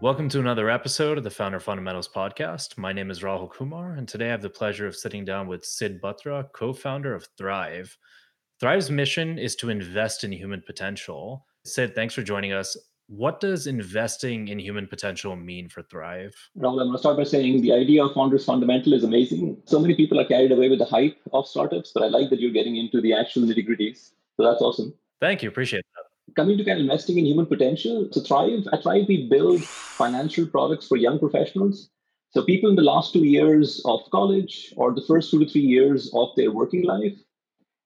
Welcome to another episode of the Founder Fundamentals podcast. My name is Rahul Kumar, and today I have the pleasure of sitting down with Sid Batra, co founder of Thrive. Thrive's mission is to invest in human potential. Sid, thanks for joining us. What does investing in human potential mean for Thrive? Rahul, I'm going to start by saying the idea of Founders Fundamental is amazing. So many people are carried away with the hype of startups, but I like that you're getting into the actual nitty gritties. So that's awesome. Thank you. Appreciate that coming to kind of investing in human potential, to Thrive, at Thrive, we build financial products for young professionals. So people in the last two years of college or the first two to three years of their working life.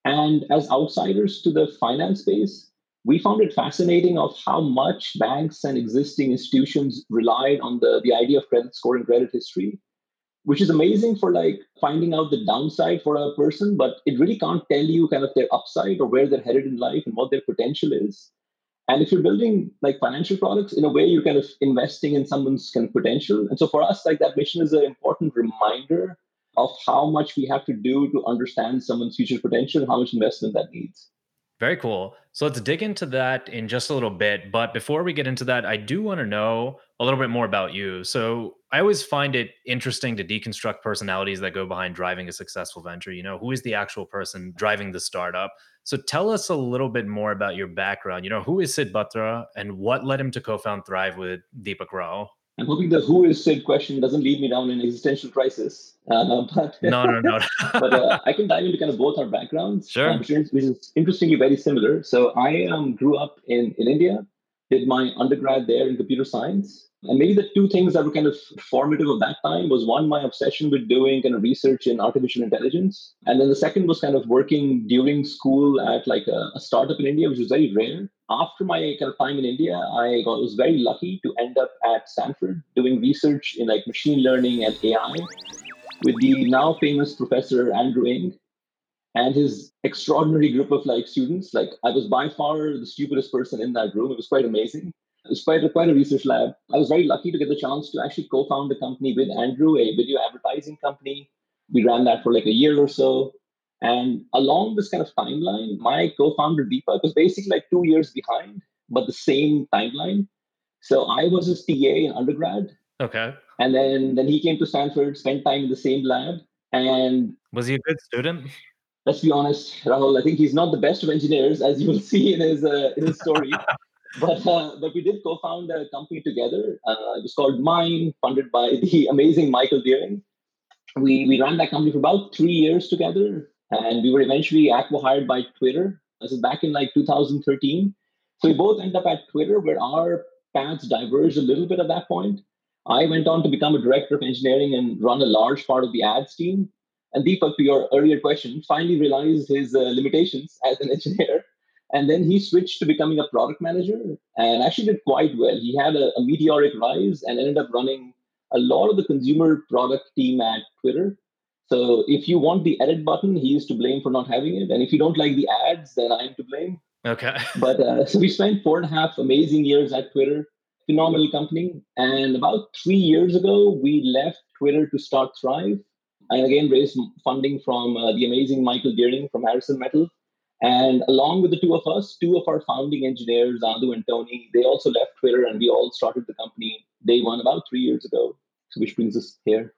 And as outsiders to the finance space, we found it fascinating of how much banks and existing institutions relied on the, the idea of credit score and credit history which is amazing for like finding out the downside for a person, but it really can't tell you kind of their upside or where they're headed in life and what their potential is. And if you're building like financial products, in a way, you're kind of investing in someone's kind of potential. And so for us, like that mission is an important reminder of how much we have to do to understand someone's future potential, how much investment that needs. Very cool. So let's dig into that in just a little bit. But before we get into that, I do want to know a little bit more about you. So I always find it interesting to deconstruct personalities that go behind driving a successful venture. You know, who is the actual person driving the startup? So tell us a little bit more about your background. You know, who is Sid Batra and what led him to co found Thrive with Deepak Rao? I'm hoping the who is Sid question doesn't lead me down an existential crisis. Uh, but no, no, no. but uh, I can dive into kind of both our backgrounds, sure. Um, which, is, interestingly very similar. So I um, grew up in, in India, did my undergrad there in computer science. And maybe the two things that were kind of formative of that time was one, my obsession with doing kind of research in artificial intelligence. And then the second was kind of working during school at like a, a startup in India, which was very rare. After my kind of time in India, I got, was very lucky to end up at Stanford doing research in like machine learning and AI with the now famous professor Andrew Ng and his extraordinary group of like students. Like I was by far the stupidest person in that room. It was quite amazing. It was quite a, quite a research lab. I was very lucky to get the chance to actually co-found a company with Andrew, a video advertising company. We ran that for like a year or so. And along this kind of timeline, my co-founder Deepak was basically like two years behind, but the same timeline. So I was his TA in undergrad. Okay. And then then he came to Stanford, spent time in the same lab. And was he a good student? Let's be honest, Rahul. I think he's not the best of engineers, as you will see in his uh, in his story. but uh, but we did co-found a company together. Uh, it was called Mine, funded by the amazing Michael Dearing. We we ran that company for about three years together, and we were eventually acquired by Twitter. This is back in like 2013. So we both ended up at Twitter, where our paths diverged a little bit at that point. I went on to become a director of engineering and run a large part of the ads team. And Deepak, to your earlier question, finally realized his uh, limitations as an engineer and then he switched to becoming a product manager and actually did quite well. He had a, a, meteoric rise and ended up running a lot of the consumer product team at Twitter. So if you want the edit button, he is to blame for not having it. And if you don't like the ads, then I'm to blame. Okay. but uh, so we spent four and a half amazing years at Twitter, phenomenal company. And about three years ago, we left Twitter to start Thrive. And again, raised funding from uh, the amazing Michael Dearing from Harrison Metal and along with the two of us, two of our founding engineers, Adu and Tony, they also left Twitter and we all started the company day one about three years ago. So which brings us here.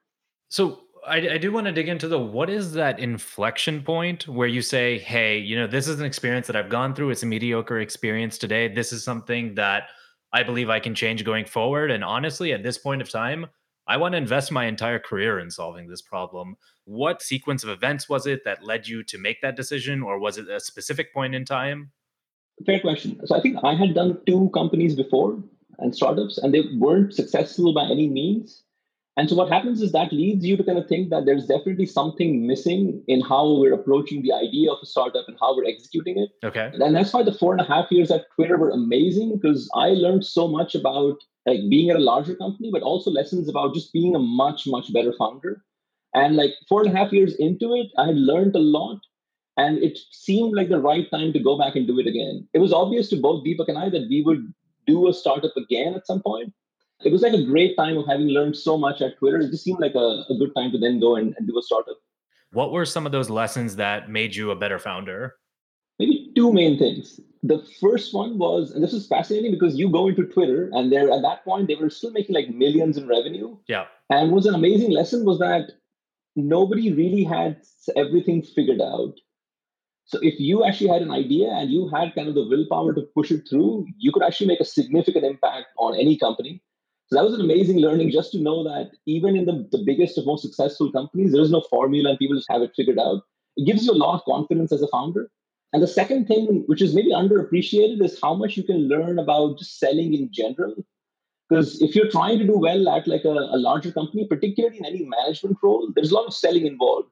So I, I do want to dig into the what is that inflection point where you say, hey, you know, this is an experience that I've gone through. It's a mediocre experience today. This is something that I believe I can change going forward. And honestly, at this point of time, I want to invest my entire career in solving this problem. What sequence of events was it that led you to make that decision, or was it a specific point in time? Fair question. So I think I had done two companies before and startups, and they weren't successful by any means. And so what happens is that leads you to kind of think that there's definitely something missing in how we're approaching the idea of a startup and how we're executing it. Okay. And that's why the four and a half years at Twitter were amazing because I learned so much about like being at a larger company, but also lessons about just being a much, much better founder. And like four and a half years into it, I had learned a lot. And it seemed like the right time to go back and do it again. It was obvious to both Deepak and I that we would do a startup again at some point. It was like a great time of having learned so much at Twitter. It just seemed like a, a good time to then go and, and do a startup. What were some of those lessons that made you a better founder? Two main things. The first one was, and this is fascinating because you go into Twitter and they're at that point they were still making like millions in revenue. Yeah. And was an amazing lesson was that nobody really had everything figured out. So if you actually had an idea and you had kind of the willpower to push it through, you could actually make a significant impact on any company. So that was an amazing learning just to know that even in the, the biggest of most successful companies, there is no formula and people just have it figured out. It gives you a lot of confidence as a founder. And the second thing, which is maybe underappreciated, is how much you can learn about just selling in general. Because if you're trying to do well at like a, a larger company, particularly in any management role, there's a lot of selling involved.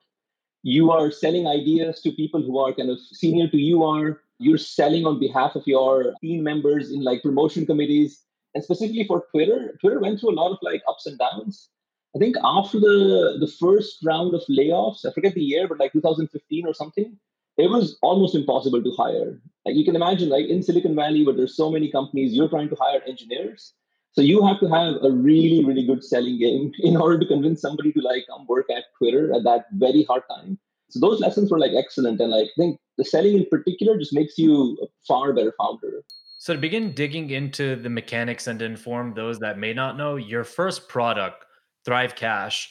You are selling ideas to people who are kind of senior to you are. You're selling on behalf of your team members in like promotion committees. And specifically for Twitter, Twitter went through a lot of like ups and downs. I think after the the first round of layoffs, I forget the year, but like 2015 or something, it was almost impossible to hire. Like you can imagine, like in Silicon Valley, where there's so many companies, you're trying to hire engineers. So you have to have a really, really good selling game in order to convince somebody to like come work at Twitter at that very hard time. So those lessons were like excellent. And like I think the selling in particular just makes you a far better founder. So to begin digging into the mechanics and inform those that may not know, your first product, Thrive Cash,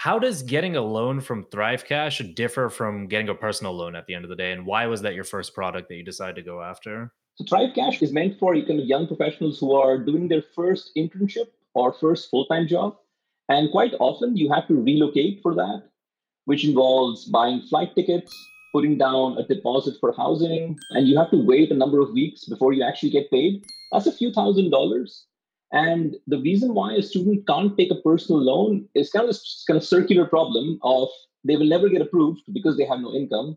how does getting a loan from Thrive Cash differ from getting a personal loan at the end of the day? And why was that your first product that you decided to go after? So Thrive Cash is meant for kind of young professionals who are doing their first internship or first full-time job. And quite often you have to relocate for that, which involves buying flight tickets, putting down a deposit for housing, and you have to wait a number of weeks before you actually get paid. That's a few thousand dollars. And the reason why a student can't take a personal loan is kind of this kind of circular problem of they will never get approved because they have no income.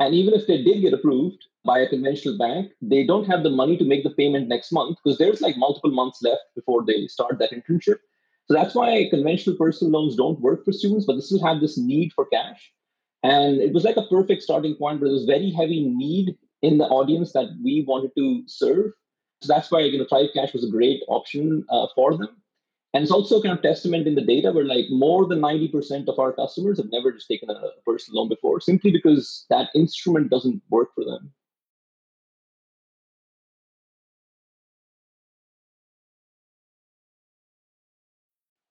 And even if they did get approved by a conventional bank, they don't have the money to make the payment next month because there's like multiple months left before they start that internship. So that's why conventional personal loans don't work for students, but this will have this need for cash. And it was like a perfect starting point, but there was very heavy need in the audience that we wanted to serve. So that's why you know Thrive Cash was a great option uh, for them. And it's also kind of testament in the data where like more than 90% of our customers have never just taken a personal loan before, simply because that instrument doesn't work for them.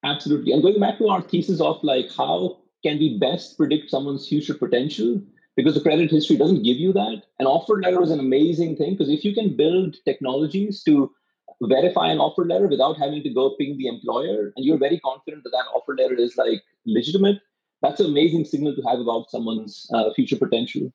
Absolutely. And going back to our thesis of like how can we best predict someone's future potential, because the credit history doesn't give you that. An offer letter is an amazing thing because if you can build technologies to verify an offer letter without having to go ping the employer and you're very confident that that offer letter is like legitimate that's an amazing signal to have about someone's uh, future potential.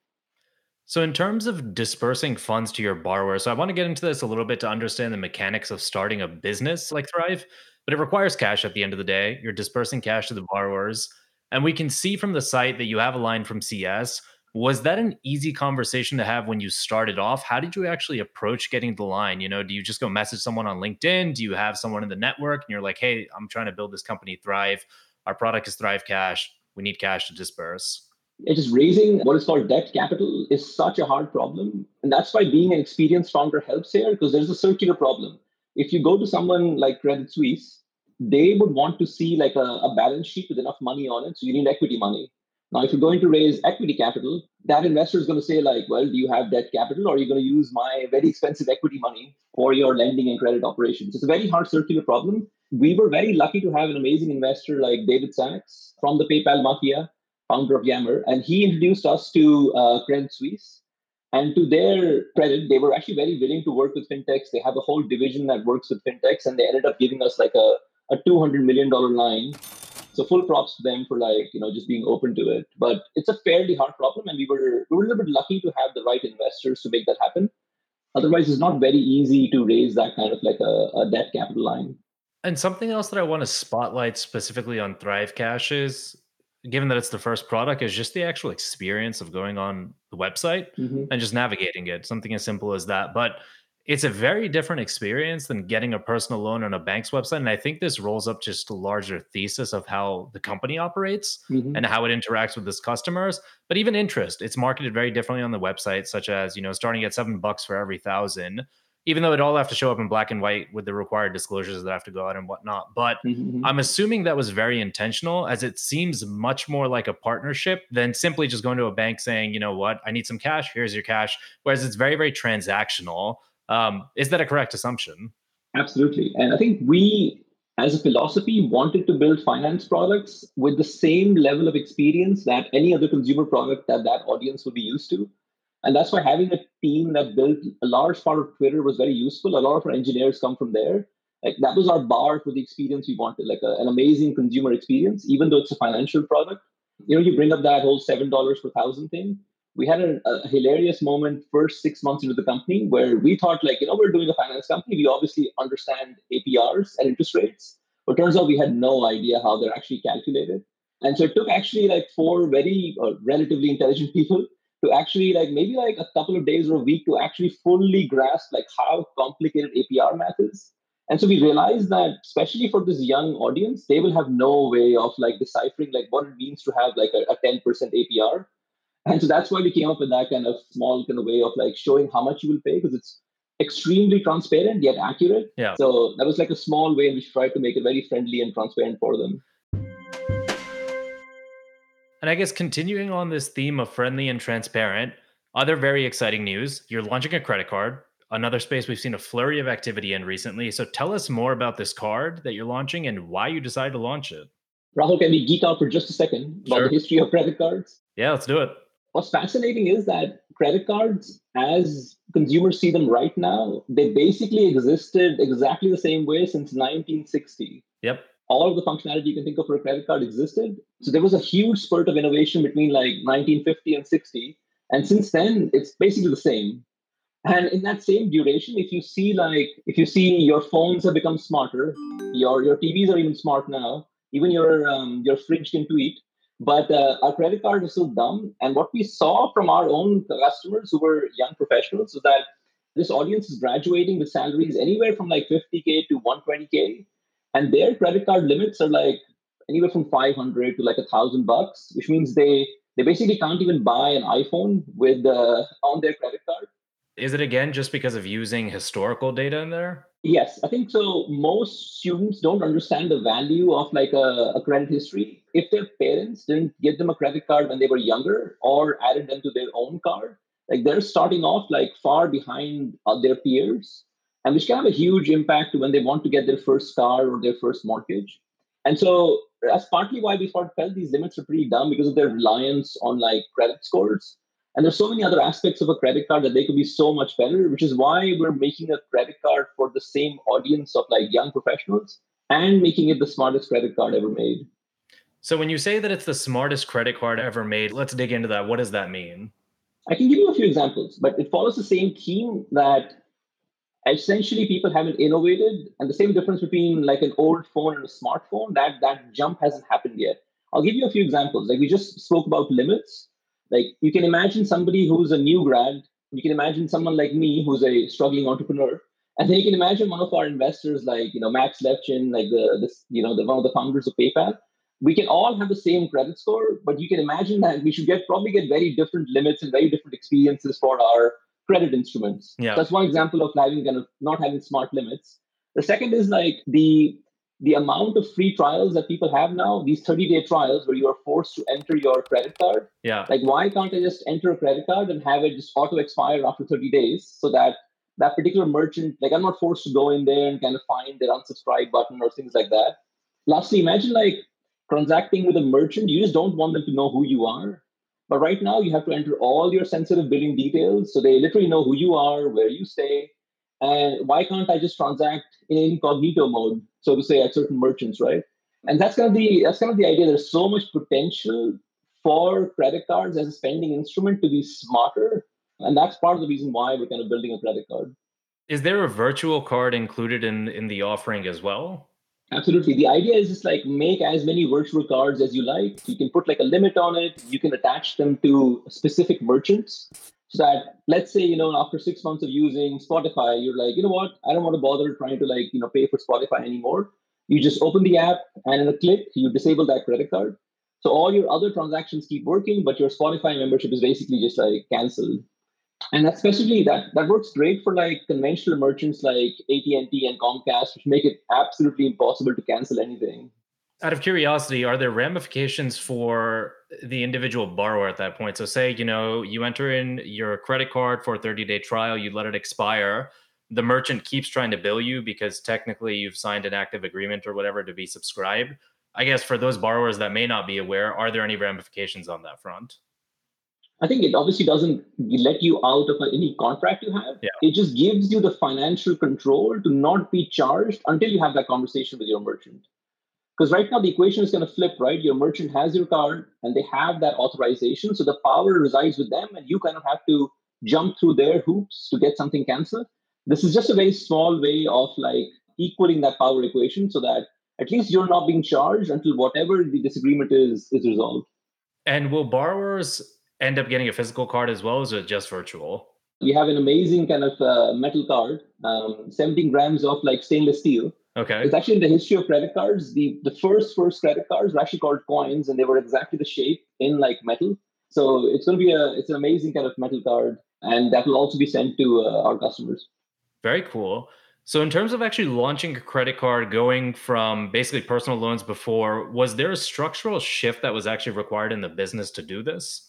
So in terms of dispersing funds to your borrowers so i want to get into this a little bit to understand the mechanics of starting a business like thrive but it requires cash at the end of the day. You're dispersing cash to the borrowers and we can see from the site that you have a line from cs was that an easy conversation to have when you started off? How did you actually approach getting the line? You know do you just go message someone on linkedin? Do you have someone in the network and you're like hey i'm trying to build this company thrive. Our product is thrive cash. We need cash to disperse. It is raising what is called debt capital is such a hard problem. And that's why being an experienced founder helps here because there's a circular problem. If you go to someone like credit suisse they would want to see like a, a balance sheet with enough money on it. So you need equity money now, if you're going to raise equity capital, that investor is going to say, like, well, do you have debt capital or are you going to use my very expensive equity money for your lending and credit operations? It's a very hard circular problem. We were very lucky to have an amazing investor like David Sacks from the PayPal Mafia, founder of Yammer, and he introduced us to uh, Credit Suisse. And to their credit, they were actually very willing to work with fintechs. They have a whole division that works with fintechs, and they ended up giving us like a, a $200 million line so full props to them for like, you know, just being open to it. But it's a fairly hard problem. And we were, we were a little bit lucky to have the right investors to make that happen. Otherwise, it's not very easy to raise that kind of like a, a debt capital line. And something else that I want to spotlight specifically on Thrive Cash is given that it's the first product, is just the actual experience of going on the website mm-hmm. and just navigating it. Something as simple as that. But it's a very different experience than getting a personal loan on a bank's website. And I think this rolls up just a larger thesis of how the company operates mm-hmm. and how it interacts with its customers. But even interest, it's marketed very differently on the website, such as, you know, starting at seven bucks for every thousand. even though it all have to show up in black and white with the required disclosures that have to go out and whatnot. But mm-hmm. I'm assuming that was very intentional, as it seems much more like a partnership than simply just going to a bank saying, you know what, I need some cash. Here's your cash. Whereas it's very, very transactional. Um, is that a correct assumption? Absolutely. And I think we, as a philosophy, wanted to build finance products with the same level of experience that any other consumer product that that audience would be used to. And that's why having a team that built a large part of Twitter was very useful. A lot of our engineers come from there. Like that was our bar for the experience we wanted, like a, an amazing consumer experience, even though it's a financial product. You know, you bring up that whole seven dollars per thousand thing. We had a, a, hilarious moment first six months into the company where we thought, like, you know, we're doing a finance company. We obviously understand APRs and interest rates, but turns out we had no idea how they're actually calculated. And so it took actually like four very uh, relatively intelligent people to actually like maybe like a couple of days or a week to actually fully grasp like how complicated APR math is. And so we realized that especially for this young audience, they will have no way of like deciphering like what it means to have like a, a 10% APR. And so that's why we came up with that kind of small kind of way of like showing how much you will pay because it's extremely transparent yet accurate. Yeah. So that was like a small way in which we tried to make it very friendly and transparent for them. And I guess continuing on this theme of friendly and transparent, other very exciting news you're launching a credit card, another space we've seen a flurry of activity in recently. So tell us more about this card that you're launching and why you decided to launch it. Rahul, can we geek out for just a second about sure. the history of credit cards? Yeah, let's do it. What's fascinating is that credit cards, as consumers see them right now, they basically existed exactly the same way since 1960. Yep all of the functionality you can think of for a credit card existed. So there was a huge spurt of innovation between like 1950 and 60. And since then, it's basically the same. And in that same duration, if you see like if you see your phones have become smarter, your your TVs are even smart now. Even your um, your fridge can tweet. But uh, our credit card is still dumb. And what we saw from our own customers who were young professionals was that this audience is graduating with salaries anywhere from like 50k to 120k and their credit card limits are like anywhere from 500 to like a thousand bucks which means they they basically can't even buy an iphone with uh, on their credit card. Is it again just because of using historical data in there? Yes. I think so. Most students don't understand the value of like a, a credit history if their parents didn't give them a credit card when they were younger or added them to their own card like they're starting off like far behind uh, their peers and which can have a huge impact when they want to get their first car or their first mortgage. And so that's partly why we felt these limits are pretty dumb because of their reliance on like credit scores. And there's so many other aspects of a credit card that they could be so much better, which is why we're making a credit card for the same audience of like young professionals and making it the smartest credit card ever made. So when you say that it's the smartest credit card ever made, let's dig into that. What does that mean? I can give you a few examples, but it follows the same theme that essentially people haven't innovated and the same difference between like an old phone and a smartphone that that jump hasn't happened yet. I'll give you a few examples. Like we just spoke about limits. Like you can imagine somebody who's a new grad. You can imagine someone like me who's a struggling entrepreneur. And then you can imagine one of our investors like you know max levchin like the this you know the one of the founders of paypal we can all have the same credit score but you can imagine that we should get probably get very different limits and very different experiences for our credit instruments. Yeah. That's one example of having kind of not having smart limits. The second is like the the amount of free trials that people have now, these 30 day trials where you are forced to enter your credit card. Yeah. Like, why can't I just enter a credit card and have it just auto expire after 30 days so that that particular merchant, like, I'm not forced to go in there and kind of find their unsubscribe button or things like that. Lastly, imagine like transacting with a merchant, you just don't want them to know who you are. But right now, you have to enter all your sensitive billing details. So they literally know who you are, where you stay. And why can't I just transact in incognito mode, so to say, at certain merchants, right? And that's kind of the that's kind of the idea. There's so much potential for credit cards as a spending instrument to be smarter. And that's part of the reason why we're kind of building a credit card. Is there a virtual card included in in the offering as well? Absolutely. The idea is just like make as many virtual cards as you like. You can put like a limit on it. You can attach them to specific merchants so that let's say, you know, after six months of using Spotify, you're like, you know what? I don't want to bother trying to like, you know, pay for Spotify anymore. You just open the app and in a click, you disable that credit card. So all your other transactions keep working, but your Spotify membership is basically just like canceled. And especially that that works great for like conventional merchants like AT&T and Comcast, which make it absolutely impossible to cancel anything. Out of curiosity, are there ramifications for the individual borrower at that point? So, say you know you enter in your credit card for a 30 day trial, you let it expire. The merchant keeps trying to bill you because technically you've signed an active agreement or whatever to be subscribed. I guess for those borrowers that may not be aware, are there any ramifications on that front? I think it obviously doesn't let you out of any contract you have. Yeah. It just gives you the financial control to not be charged until you have that conversation with your merchant. Because right now the equation is going to flip, right? Your merchant has your card and they have that authorization. So the power resides with them, and you kind of have to jump through their hoops to get something canceled. This is just a very small way of like equaling that power equation so that at least you're not being charged until whatever the disagreement is is resolved. And will borrowers end up getting a physical card as well, or is it just virtual? We have an amazing kind of uh, metal card, um, 17 grams of like stainless steel. Okay. It's actually in the history of credit cards. The the first first credit cards were actually called coins, and they were exactly the shape in like metal. So it's going to be a it's an amazing kind of metal card, and that will also be sent to uh, our customers. Very cool. So, in terms of actually launching a credit card, going from basically personal loans before, was there a structural shift that was actually required in the business to do this?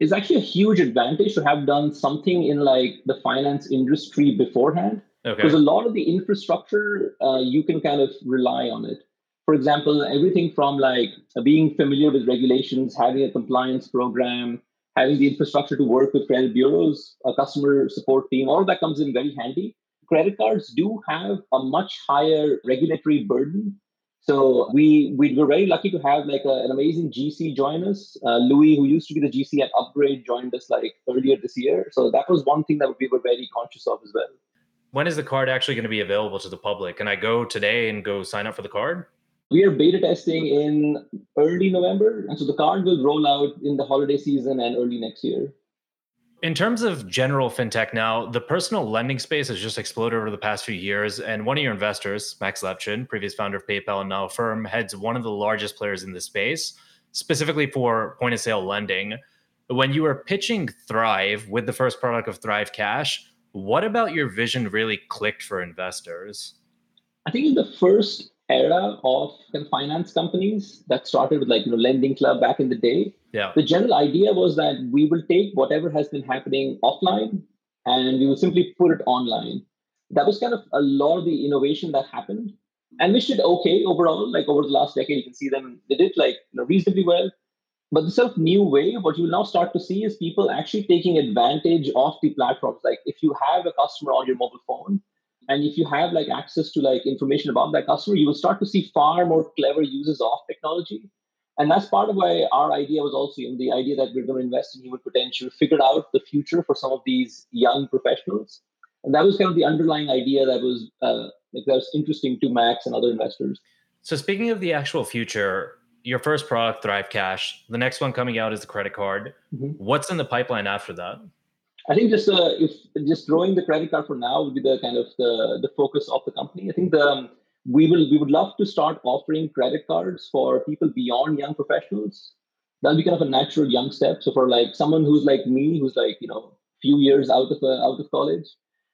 It's actually a huge advantage to have done something in like the finance industry beforehand okay. because a lot of the infrastructure uh, you can kind of rely on it for example everything from like being familiar with regulations having a compliance program having the infrastructure to work with credit bureaus a customer support team all of that comes in very handy credit cards do have a much higher regulatory burden so we we were very lucky to have like a, an amazing GC join us. Uh, Louis, who used to be the GC at Upgrade, joined us like earlier this year. So that was one thing that we were very conscious of as well. When is the card actually going to be available to the public? Can I go today and go sign up for the card? We are beta testing in early November, and so the card will roll out in the holiday season and early next year. In terms of general fintech now, the personal lending space has just exploded over the past few years. And one of your investors, Max Levchin, previous founder of PayPal and now Affirm, heads one of the largest players in the space, specifically for point of sale lending. When you were pitching Thrive with the first product of Thrive Cash, what about your vision really clicked for investors? I think in the first era of finance companies that started with like you know lending club back in the day yeah. The general idea was that we will take whatever has been happening offline and we will simply put it online. That was kind of a lot of the innovation that happened and we did okay overall. Like over the last decade you can see them they did like you know, reasonably well. But the sort of new way what you will now start to see is people actually taking advantage of the platforms. Like if you have a customer on your mobile phone and if you have like access to like information about that customer you will start to see far more clever uses of technology and that's part of why our idea was also in the idea that we're going to invest in human potential figure out the future for some of these young professionals and that was kind of the underlying idea that was uh, like that was interesting to max and other investors so speaking of the actual future your first product thrive cash the next one coming out is the credit card mm-hmm. what's in the pipeline after that I think just uh, if just growing the credit card for now would be the kind of the, the focus of the company. I think the um, we will we would love to start offering credit cards for people beyond young professionals. That'll be kind of a natural young step. So for like someone who's like me, who's like you know few years out of uh, out of college,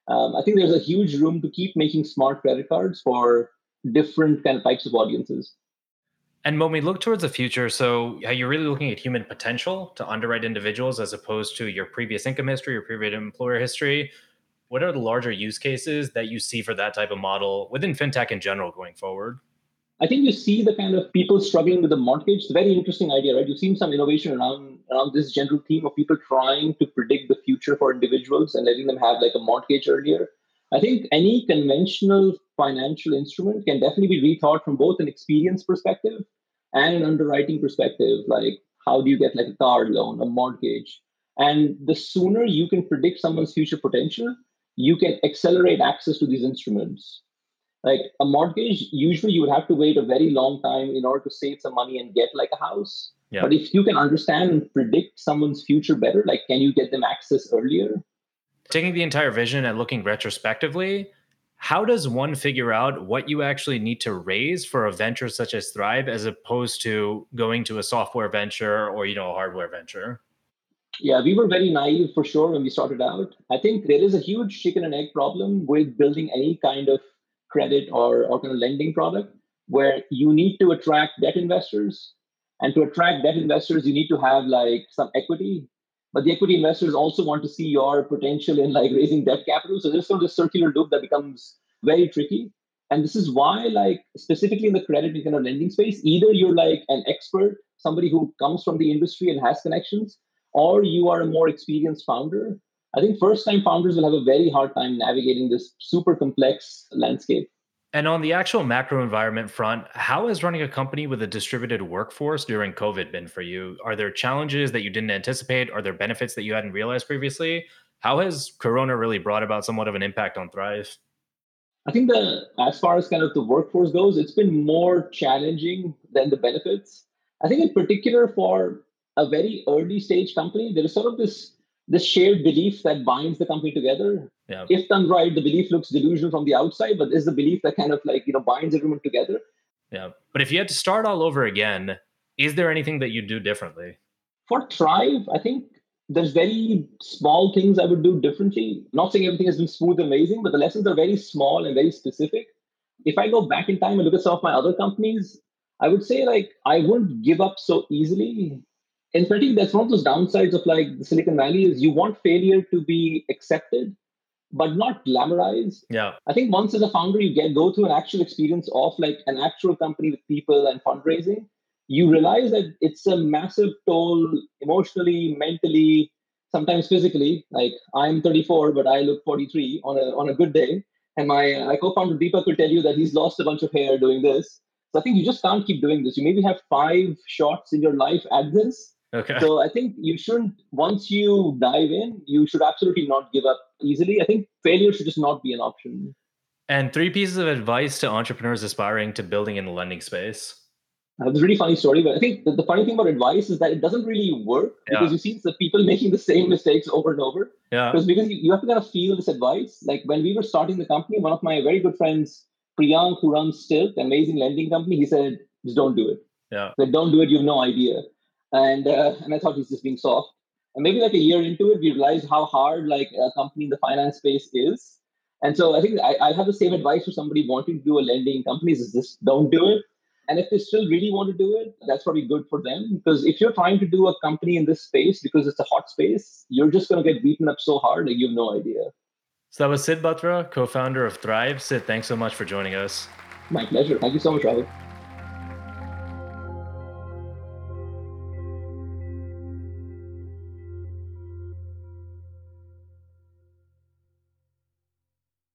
um, I think there's a huge room to keep making smart credit cards for different kind of types of audiences. And when we look towards the future, so are you really looking at human potential to underwrite individuals as opposed to your previous income history or previous employer history? What are the larger use cases that you see for that type of model within fintech in general going forward? I think you see the kind of people struggling with the mortgage. It's a very interesting idea, right? You've seen some innovation around around this general theme of people trying to predict the future for individuals and letting them have like a mortgage earlier. I think any conventional financial instrument can definitely be rethought from both an experience perspective and an underwriting perspective. Like, how do you get like a car loan, a mortgage? And the sooner you can predict someone's future potential, you can accelerate access to these instruments. Like a mortgage, usually you would have to wait a very long time in order to save some money and get like a house. Yeah. But if you can understand and predict someone's future better, like can you get them access earlier? Taking the entire vision and looking retrospectively, how does one figure out what you actually need to raise for a venture such as Thrive as opposed to going to a software venture or you know a hardware venture? Yeah, we were very naive for sure when we started out. I think there is a huge chicken and egg problem with building any kind of credit or, or kind of lending product where you need to attract debt investors. And to attract debt investors, you need to have like some equity. But the equity investors also want to see your potential in like raising debt capital. So there's sort of this circular loop that becomes very tricky. And this is why, like specifically in the credit and kind of lending space, either you're like an expert, somebody who comes from the industry and has connections, or you are a more experienced founder, I think first time founders will have a very hard time navigating this super complex landscape. And on the actual macro environment front, how has running a company with a distributed workforce during COVID been for you? Are there challenges that you didn't anticipate? Are there benefits that you hadn't realized previously? How has Corona really brought about somewhat of an impact on Thrive? I think that as far as kind of the workforce goes, it's been more challenging than the benefits. I think in particular for a very early stage company, there is sort of this this shared belief that binds the company together. Yeah. If done right, the belief looks delusional from the outside, but is the belief that kind of like you know binds everyone together. Yeah, but if you had to start all over again, is there anything that you'd do differently? For Thrive, I think there's very small things I would do differently. Not saying everything has been smooth, and amazing, but the lessons are very small and very specific. If I go back in time and look at some of my other companies, I would say like I wouldn't give up so easily and I think that's one of those downsides of like the Silicon Valley is you want failure to be accepted, but not glamorized. Yeah. I think once as a founder, you get go through an actual experience of like an actual company with people and fundraising, you realize that it's a massive toll emotionally, mentally, sometimes physically. Like I'm 34, but I look 43 on a on a good day. And my, my co-founder Deepak could tell you that he's lost a bunch of hair doing this. So I think you just can't keep doing this. You maybe have five shots in your life at this Okay. So I think you shouldn't, once you dive in, you should absolutely not give up easily. I think failure should just not be an option. And three pieces of advice to entrepreneurs aspiring to building in the lending space. Uh, it's a really funny story, but I think the, funny thing about advice is that it doesn't really work yeah. because you see the people making the same mistakes over and over. Yeah. Because because you, you have to kind of feel this advice. Like when we were starting the company, one of my very good friends, Priyank, who runs Stilt, amazing lending company, he said, just don't do it. Yeah. Said, don't do it. You have no idea and uh, and I thought he's just being soft. And maybe like a year into it, we realized how hard like a company in the finance space is. And so I think I, I have the same advice for somebody wanting to do a lending companies is just don't do it. And if they still really want to do it, that's probably good for them. Because if you're trying to do a company in this space because it's a hot space, you're just going to get beaten up so hard that you have no idea. So that was Sid Batra, co-founder of Thrive. Sid, thanks so much for joining us. My pleasure. Thank you so much, Robert.